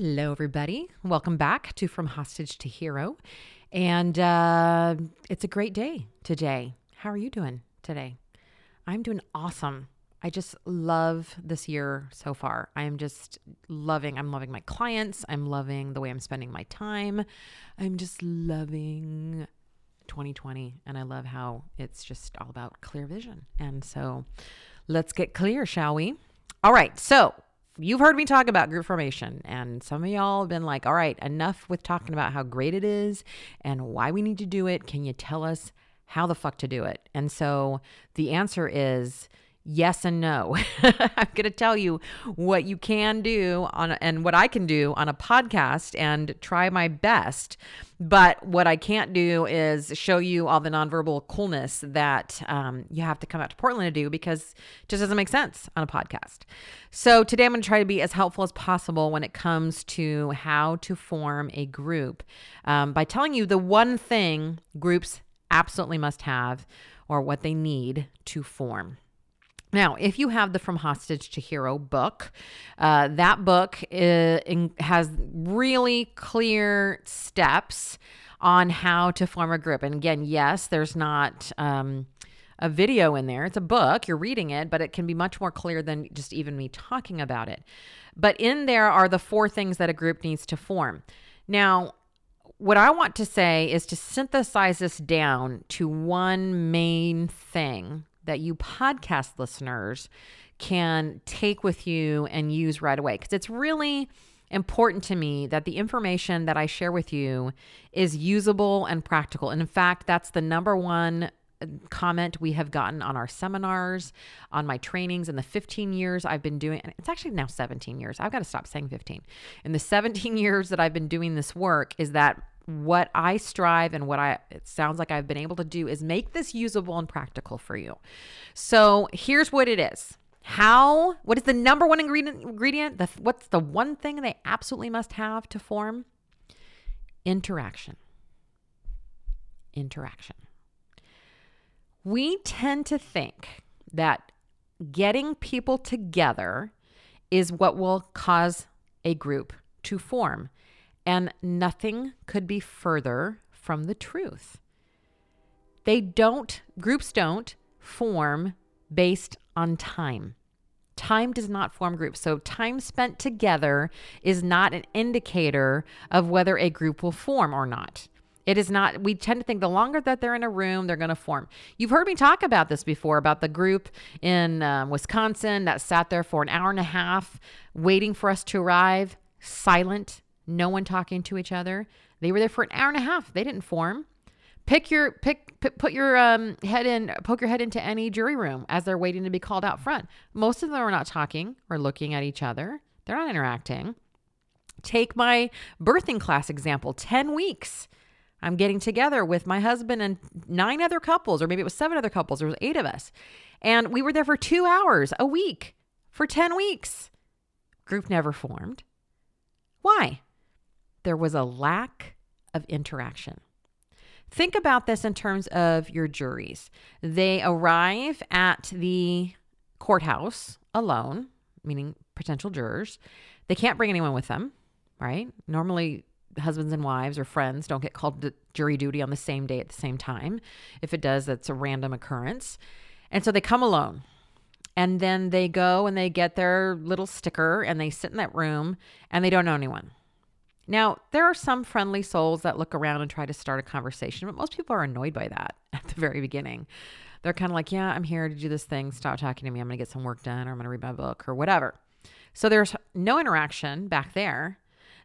Hello, everybody. Welcome back to From Hostage to Hero. And uh, it's a great day today. How are you doing today? I'm doing awesome. I just love this year so far. I'm just loving, I'm loving my clients. I'm loving the way I'm spending my time. I'm just loving 2020. And I love how it's just all about clear vision. And so let's get clear, shall we? All right. So you've heard me talk about group formation, and some of y'all have been like, all right, enough with talking about how great it is and why we need to do it. Can you tell us how the fuck to do it? And so the answer is, yes and no. I'm going to tell you what you can do on and what I can do on a podcast and try my best. But what I can't do is show you all the nonverbal coolness that um, you have to come out to Portland to do because it just doesn't make sense on a podcast. So today I'm going to try to be as helpful as possible when it comes to how to form a group um, by telling you the one thing groups absolutely must have or what they need to form. Now, if you have the From Hostage to Hero book, uh, that book is, in, has really clear steps on how to form a group. And again, yes, there's not um, a video in there, it's a book, you're reading it, but it can be much more clear than just even me talking about it. But in there are the four things that a group needs to form. Now, what I want to say is to synthesize this down to one main thing that you podcast listeners can take with you and use right away. Because it's really important to me that the information that I share with you is usable and practical. And in fact, that's the number one uh, comment we have gotten on our seminars, on my trainings in the 15 years I've been doing it's actually now 17 years. I've got to stop saying 15. In the 17 years that I've been doing this work is that what I strive and what I it sounds like I've been able to do is make this usable and practical for you. So, here's what it is. How what is the number one ingredient ingredient? The, what's the one thing they absolutely must have to form? Interaction. Interaction. We tend to think that getting people together is what will cause a group to form. And nothing could be further from the truth. They don't, groups don't form based on time. Time does not form groups. So, time spent together is not an indicator of whether a group will form or not. It is not, we tend to think the longer that they're in a room, they're going to form. You've heard me talk about this before about the group in um, Wisconsin that sat there for an hour and a half waiting for us to arrive, silent, no one talking to each other. They were there for an hour and a half. They didn't form. Pick your pick, pick put your um, head in, poke your head into any jury room as they're waiting to be called out front. Most of them are not talking or looking at each other. They're not interacting. Take my birthing class example 10 weeks. I'm getting together with my husband and nine other couples, or maybe it was seven other couples. There was eight of us. And we were there for two hours a week for 10 weeks. Group never formed. Why? There was a lack of interaction. Think about this in terms of your juries. They arrive at the courthouse alone, meaning potential jurors. They can't bring anyone with them, right? Normally, husbands and wives or friends don't get called to jury duty on the same day at the same time. If it does, that's a random occurrence. And so they come alone. And then they go and they get their little sticker and they sit in that room and they don't know anyone. Now, there are some friendly souls that look around and try to start a conversation, but most people are annoyed by that at the very beginning. They're kind of like, yeah, I'm here to do this thing. Stop talking to me. I'm going to get some work done or I'm going to read my book or whatever. So there's no interaction back there.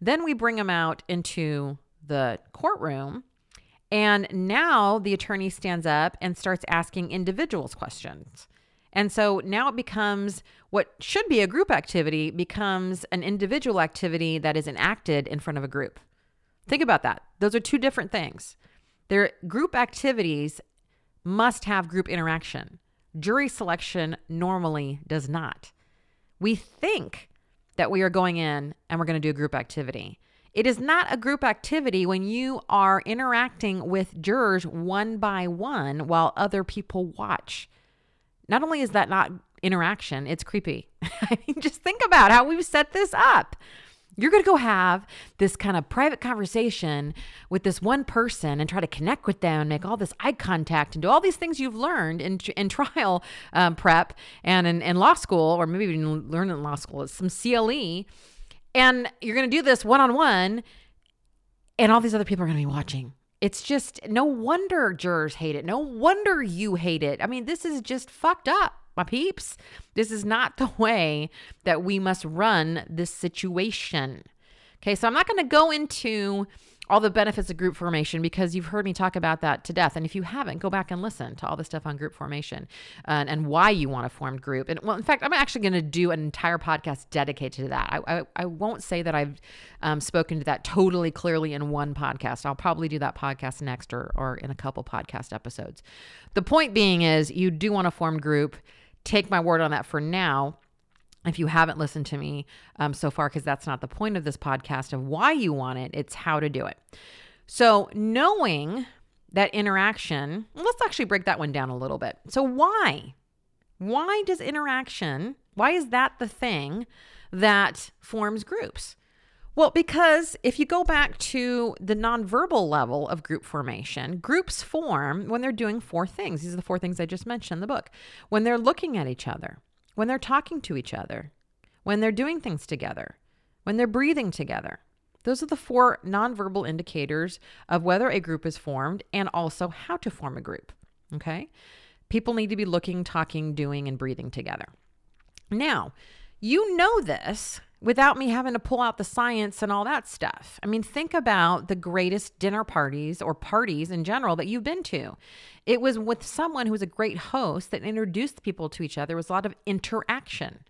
Then we bring them out into the courtroom. And now the attorney stands up and starts asking individuals questions. And so now it becomes what should be a group activity becomes an individual activity that is enacted in front of a group. Think about that. Those are two different things. Their group activities must have group interaction. Jury selection normally does not. We think that we are going in and we're going to do a group activity. It is not a group activity when you are interacting with jurors one by one while other people watch. Not only is that not interaction, it's creepy. I mean, just think about how we've set this up. You're going to go have this kind of private conversation with this one person and try to connect with them, make all this eye contact, and do all these things you've learned in, in trial um, prep and in, in law school, or maybe even learn in law school, some CLE. And you're going to do this one on one, and all these other people are going to be watching. It's just no wonder jurors hate it. No wonder you hate it. I mean, this is just fucked up my peeps. This is not the way that we must run this situation. Okay, so I'm not going to go into all the benefits of group formation because you've heard me talk about that to death. And if you haven't, go back and listen to all the stuff on group formation and, and why you want a formed group. And well, in fact, I'm actually going to do an entire podcast dedicated to that. I, I, I won't say that I've um, spoken to that totally clearly in one podcast. I'll probably do that podcast next or, or in a couple podcast episodes. The point being is you do want a formed group take my word on that for now if you haven't listened to me um, so far, because that's not the point of this podcast of why you want it, it's how to do it. So, knowing that interaction, let's actually break that one down a little bit. So, why? Why does interaction, why is that the thing that forms groups? Well, because if you go back to the nonverbal level of group formation, groups form when they're doing four things. These are the four things I just mentioned in the book. When they're looking at each other, when they're talking to each other, when they're doing things together, when they're breathing together. Those are the four nonverbal indicators of whether a group is formed and also how to form a group. Okay? People need to be looking, talking, doing, and breathing together. Now, you know this without me having to pull out the science and all that stuff. I mean, think about the greatest dinner parties or parties in general that you've been to. It was with someone who was a great host that introduced people to each other. There was a lot of interaction.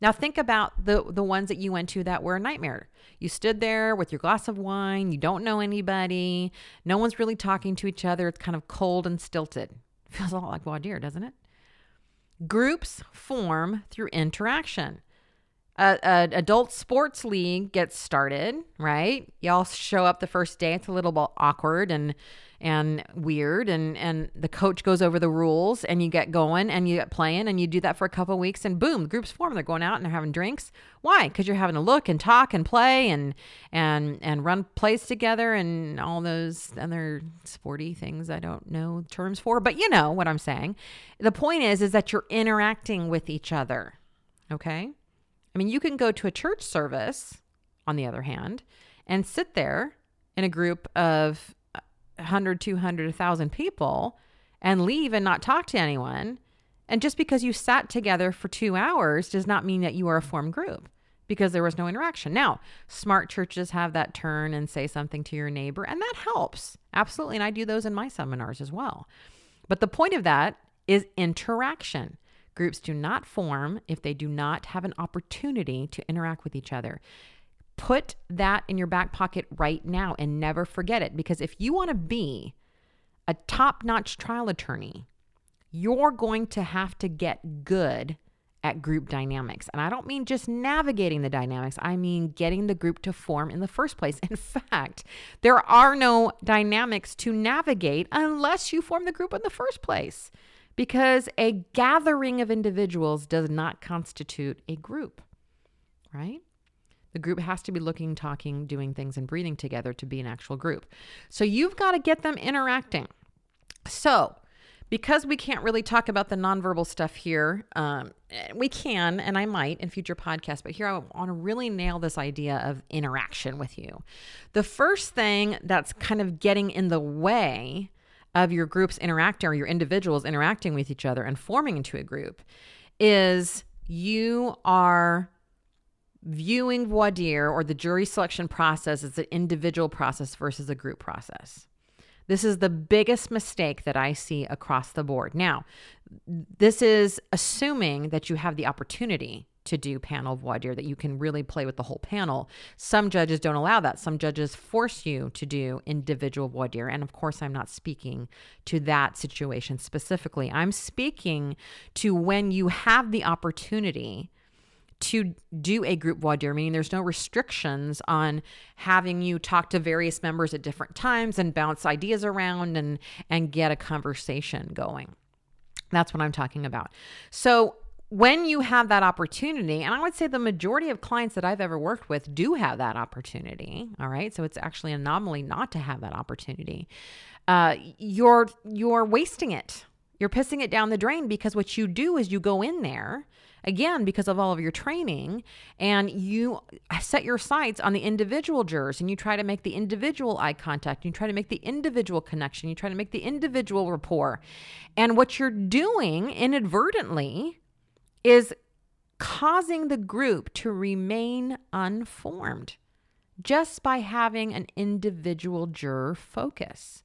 Now think about the the ones that you went to that were a nightmare. You stood there with your glass of wine, you don't know anybody, no one's really talking to each other. It's kind of cold and stilted. Feels a lot like voir doesn't it? Groups form through interaction a, a, adult sports league gets started, right? Y'all show up the first day. It's a little bit awkward and and weird, and and the coach goes over the rules, and you get going, and you get playing, and you do that for a couple weeks, and boom, groups form. They're going out and they're having drinks. Why? Because you're having to look and talk and play and and and run plays together and all those other sporty things I don't know terms for, but you know what I'm saying. The point is, is that you're interacting with each other. Okay. I mean, you can go to a church service, on the other hand, and sit there in a group of 100, 200, 1,000 people and leave and not talk to anyone. And just because you sat together for two hours does not mean that you are a formed group because there was no interaction. Now, smart churches have that turn and say something to your neighbor, and that helps. Absolutely. And I do those in my seminars as well. But the point of that is interaction. Groups do not form if they do not have an opportunity to interact with each other. Put that in your back pocket right now and never forget it because if you want to be a top notch trial attorney, you're going to have to get good at group dynamics. And I don't mean just navigating the dynamics, I mean getting the group to form in the first place. In fact, there are no dynamics to navigate unless you form the group in the first place because a gathering of individuals does not constitute a group, right? The group has to be looking, talking, doing things, and breathing together to be an actual group. So you've got to get them interacting. So, because we can't really talk about the nonverbal stuff here, um, we can, and I might in future podcasts, but here I want to really nail this idea of interaction with you. The first thing that's kind of getting in the way of your groups interacting or your individuals interacting with each other and forming into a group is you are viewing voir dire or the jury selection process as an individual process versus a group process. This is the biggest mistake that I see across the board. Now, this is assuming that you have the opportunity to do panel voir dire, that you can really play with the whole panel. Some judges don't allow that. Some judges force you to do individual voir dire. And of course, I'm not speaking to that situation specifically. I'm speaking to when you have the opportunity to do a group voir dire, meaning there's no restrictions on having you talk to various members at different times and bounce ideas around and and get a conversation going. That's what I'm talking about. So when you have that opportunity, and I would say the majority of clients that I've ever worked with do have that opportunity. All right, so it's actually an anomaly not to have that opportunity. Uh, you're you're wasting it. You're pissing it down the drain because what you do is you go in there again because of all of your training and you set your sights on the individual jurors and you try to make the individual eye contact you try to make the individual connection you try to make the individual rapport and what you're doing inadvertently is causing the group to remain unformed just by having an individual juror focus.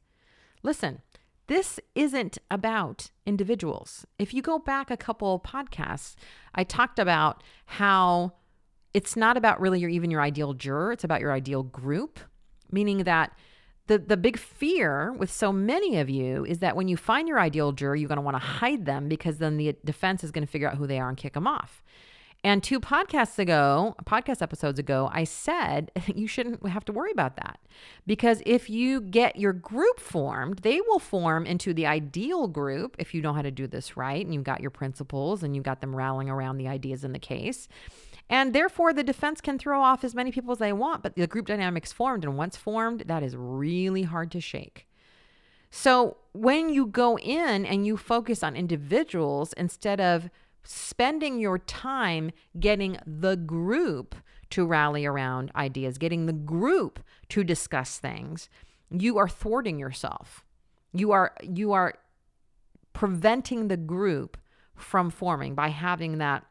Listen, this isn't about individuals. If you go back a couple podcasts, I talked about how it's not about really your even your ideal juror, it's about your ideal group, meaning that the the big fear with so many of you is that when you find your ideal juror, you're going to want to hide them because then the defense is going to figure out who they are and kick them off. And two podcasts ago, podcast episodes ago, I said you shouldn't have to worry about that because if you get your group formed, they will form into the ideal group if you know how to do this right and you've got your principles and you've got them rallying around the ideas in the case. And therefore, the defense can throw off as many people as they want, but the group dynamics formed. And once formed, that is really hard to shake. So when you go in and you focus on individuals instead of spending your time getting the group to rally around ideas, getting the group to discuss things, you are thwarting yourself. You are you are preventing the group from forming by having that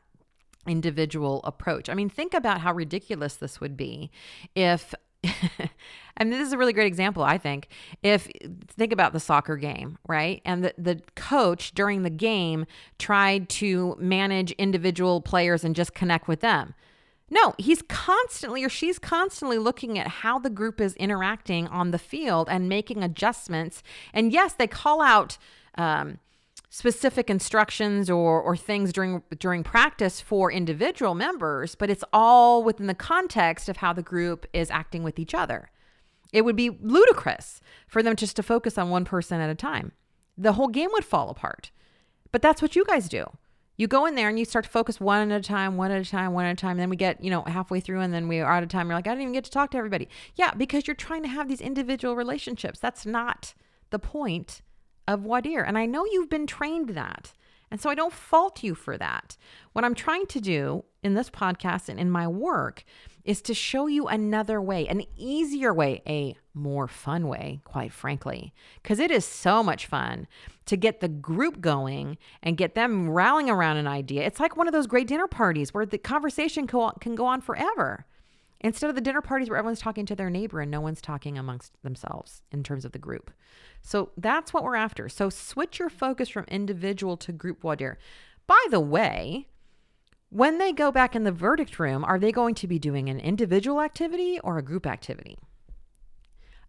individual approach. I mean, think about how ridiculous this would be if and this is a really great example, I think. If think about the soccer game, right? And the, the coach during the game tried to manage individual players and just connect with them. No, he's constantly or she's constantly looking at how the group is interacting on the field and making adjustments. And yes, they call out um, specific instructions or or things during during practice for individual members, but it's all within the context of how the group is acting with each other. It would be ludicrous for them just to focus on one person at a time. The whole game would fall apart. But that's what you guys do. You go in there and you start to focus one at a time, one at a time, one at a time. Then we get, you know, halfway through and then we are out of time. You're like, I didn't even get to talk to everybody. Yeah, because you're trying to have these individual relationships. That's not the point of voir dire. And I know you've been trained that. And so I don't fault you for that. What I'm trying to do in this podcast and in my work is to show you another way, an easier way, a more fun way, quite frankly, because it is so much fun to get the group going and get them rallying around an idea. It's like one of those great dinner parties where the conversation can go on forever. Instead of the dinner parties where everyone's talking to their neighbor and no one's talking amongst themselves in terms of the group. So that's what we're after. So switch your focus from individual to group dire. By the way, when they go back in the verdict room, are they going to be doing an individual activity or a group activity?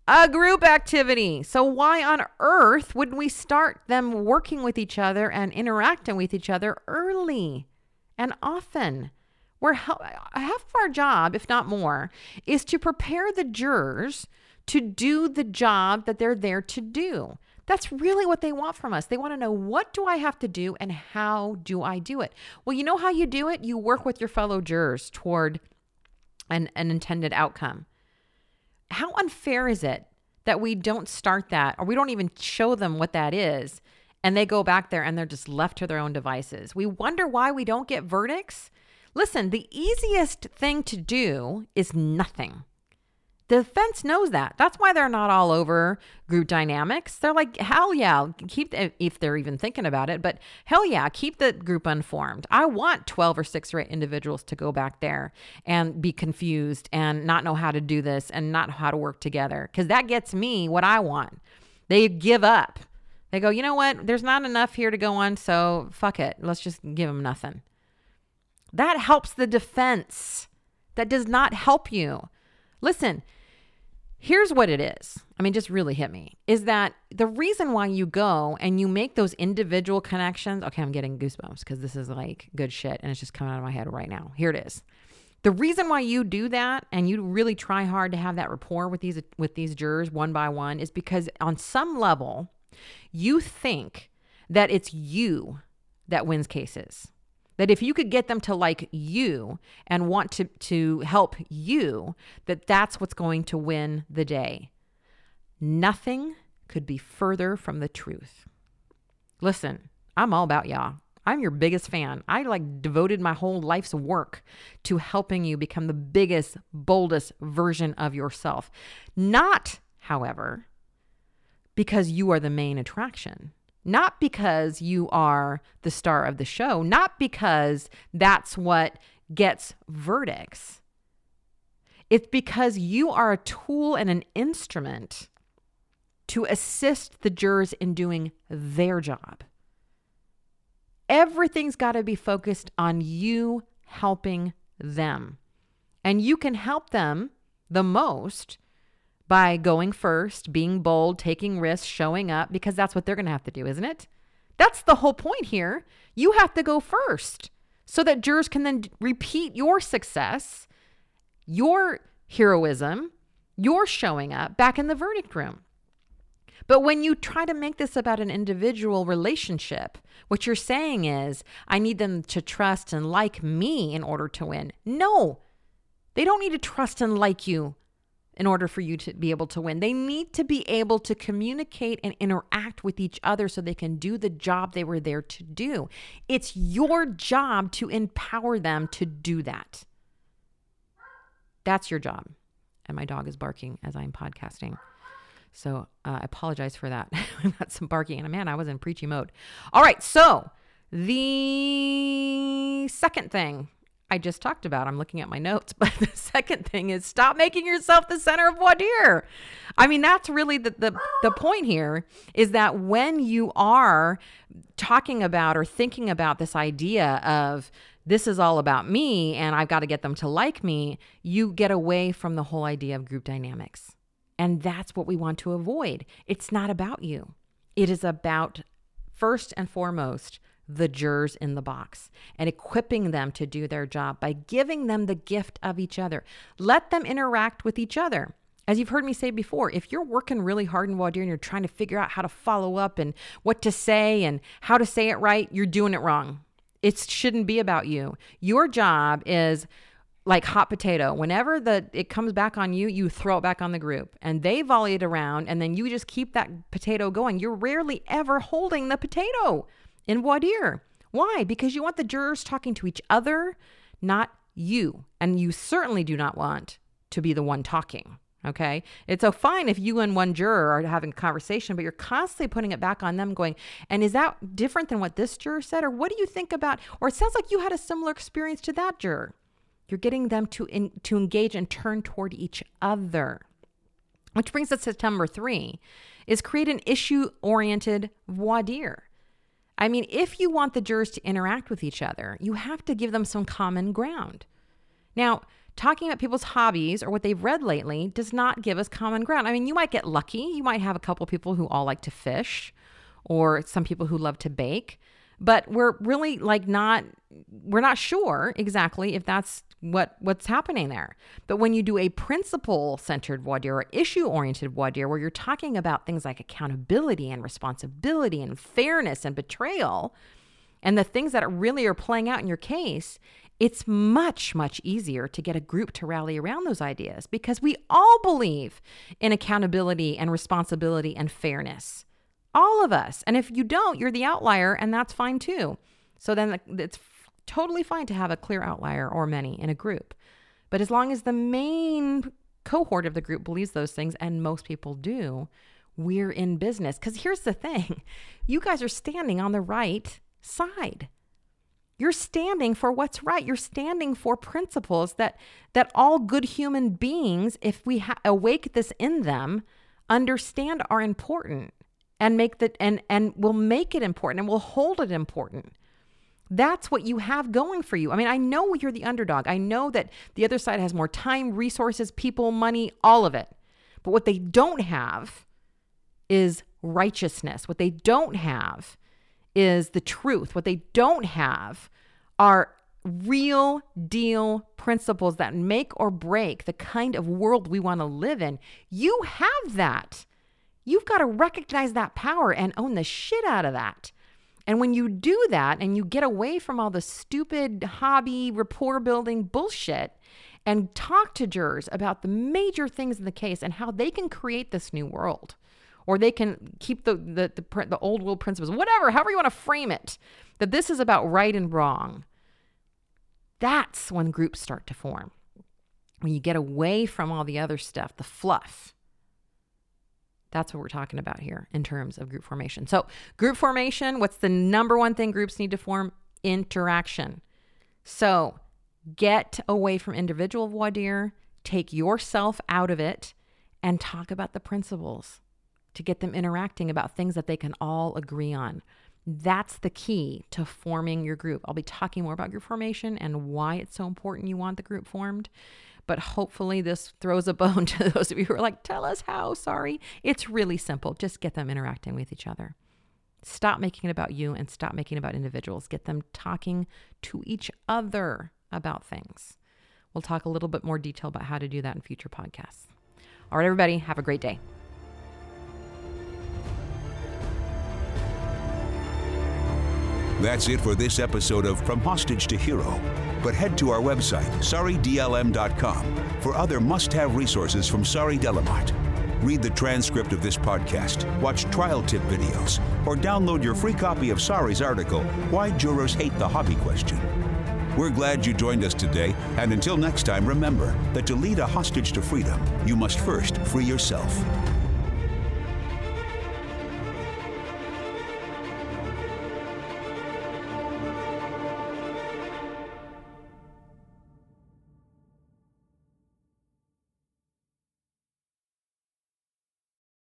A group activity. So, why on earth wouldn't we start them working with each other and interacting with each other early and often? Where half of our job, if not more, is to prepare the jurors to do the job that they're there to do. That's really what they want from us. They want to know what do I have to do and how do I do it? Well, you know how you do it? You work with your fellow jurors toward an, an intended outcome. How unfair is it that we don't start that or we don't even show them what that is and they go back there and they're just left to their own devices? We wonder why we don't get verdicts. Listen, the easiest thing to do is nothing. The defense knows that. That's why they're not all over group dynamics. They're like, hell yeah, keep the, if they're even thinking about it, but hell yeah, keep the group unformed. I want 12 or 6 or 8 individuals to go back there and be confused and not know how to do this and not how to work together because that gets me what I want. They give up. They go, you know what? There's not enough here to go on, so fuck it. Let's just give them nothing. That helps the defense. That does not help you. Listen, here's what it is. I mean, just really hit me is that the reason why you go and you make those individual connections. Okay, I'm getting goosebumps because this is like good shit and it's just coming out of my head right now. Here it is. The reason why you do that and you really try hard to have that rapport with these with these jurors one by one is because on some level you think that it's you that wins cases. That if you could get them to like you and want to to help you, that that's what's going to win the day. Nothing could be further from the truth. Listen, I'm all about y'all. I'm your biggest fan. I like devoted my whole life's work to helping you become the biggest, boldest version of yourself. Not, however, because you are the main attraction not because you are the star of the show, not because that's what gets verdicts. It's because you are a tool and an instrument to assist the jurors in doing their job. Everything's got to be focused on you helping them. And you can help them the most by going first, being bold, taking risks, showing up, because that's what they're going to have to do, isn't it? That's the whole point here. You have to go first so that jurors can then repeat your success, your heroism, your showing up back in the verdict room. But when you try to make this about an individual relationship, what you're saying is, I need them to trust and like me in order to win. No, they don't need to trust and like you in order for you to be able to win. They need to be able to communicate and interact with each other so they can do the job they were there to do. It's your job to empower them to do that. That's your job. And my dog is barking as I'm podcasting. So uh, I apologize for that. Got some barking, and man, I was in preachy mode. All right, so the second thing I just talked about. I'm looking at my notes. But the second thing is stop making yourself the center of dire. I mean, that's really the, the, the point here is that when you are talking about or thinking about this idea of this is all about me and I've got to get them to like me, you get away from the whole idea of group dynamics. And that's what we want to avoid. It's not about you, it is about, first and foremost, the jurors in the box and equipping them to do their job by giving them the gift of each other. Let them interact with each other. As you've heard me say before, if you're working really hard in dire and you're trying to figure out how to follow up and what to say and how to say it right, you're doing it wrong. It shouldn't be about you. Your job is like hot potato. Whenever the it comes back on you, you throw it back on the group and they volley it around and then you just keep that potato going. You're rarely ever holding the potato in voir dire. Why? Because you want the jurors talking to each other, not you. And you certainly do not want to be the one talking. Okay. It's so fine if you and one juror are having a conversation, but you're constantly putting it back on them, going, and is that different than what this juror said? Or what do you think about? Or it sounds like you had a similar experience to that juror. You're getting them to, in, to engage and turn toward each other. Which brings us to number three is create an issue oriented voir dire. I mean, if you want the jurors to interact with each other, you have to give them some common ground. Now, talking about people's hobbies or what they've read lately does not give us common ground. I mean, you might get lucky. You might have a couple people who all like to fish or some people who love to bake but we're really like not we're not sure exactly if that's what what's happening there. But when you do a principle centered dire or issue oriented dire, where you're talking about things like accountability and responsibility and fairness and betrayal, and the things that really are playing out in your case, it's much, much easier to get a group to rally around those ideas because we all believe in accountability and responsibility and fairness. All of us. And if you don't, you're the outlier, and that's fine too. So then it's totally fine to have a clear outlier or many in a group. But as long as the main cohort of the group believes those things, and most people do, we're in business. Because here's the thing you guys are standing on the right side. You're standing for what's right. You're standing for principles that that all good human beings, if we ha- awake this in them, understand are important and make that and and will make it important and will hold it important. That's what you have going for you. I mean, I know you're the underdog. I know that the other side has more time, resources, people, money, all of it. But what they don't have is righteousness. What they don't have is the truth. What they don't have are real deal principles that make or break the kind of world we want to live in. You have that. You've got to recognize that power and own the shit out of that. And when you do that and you get away from all the stupid hobby rapport building bullshit and talk to jurors about the major things in the case and how they can create this new world or they can keep the the the, the old world principles whatever however you want to frame it that this is about right and wrong that's when groups start to form when you get away from all the other stuff the fluff that's what we're talking about here in terms of group formation. So, group formation, what's the number one thing groups need to form? Interaction. So, get away from individual voir take yourself out of it, and talk about the principles to get them interacting about things that they can all agree on. That's the key to forming your group. I'll be talking more about group formation and why it's so important you want the group formed. But hopefully, this throws a bone to those of you who are like, tell us how. Sorry. It's really simple. Just get them interacting with each other. Stop making it about you and stop making it about individuals. Get them talking to each other about things. We'll talk a little bit more detail about how to do that in future podcasts. All right, everybody, have a great day. That's it for this episode of From Hostage to Hero. But head to our website, saridlm.com, for other must have resources from Sari Delamotte. Read the transcript of this podcast, watch trial tip videos, or download your free copy of Sari's article, Why Jurors Hate the Hobby Question. We're glad you joined us today, and until next time, remember that to lead a hostage to freedom, you must first free yourself.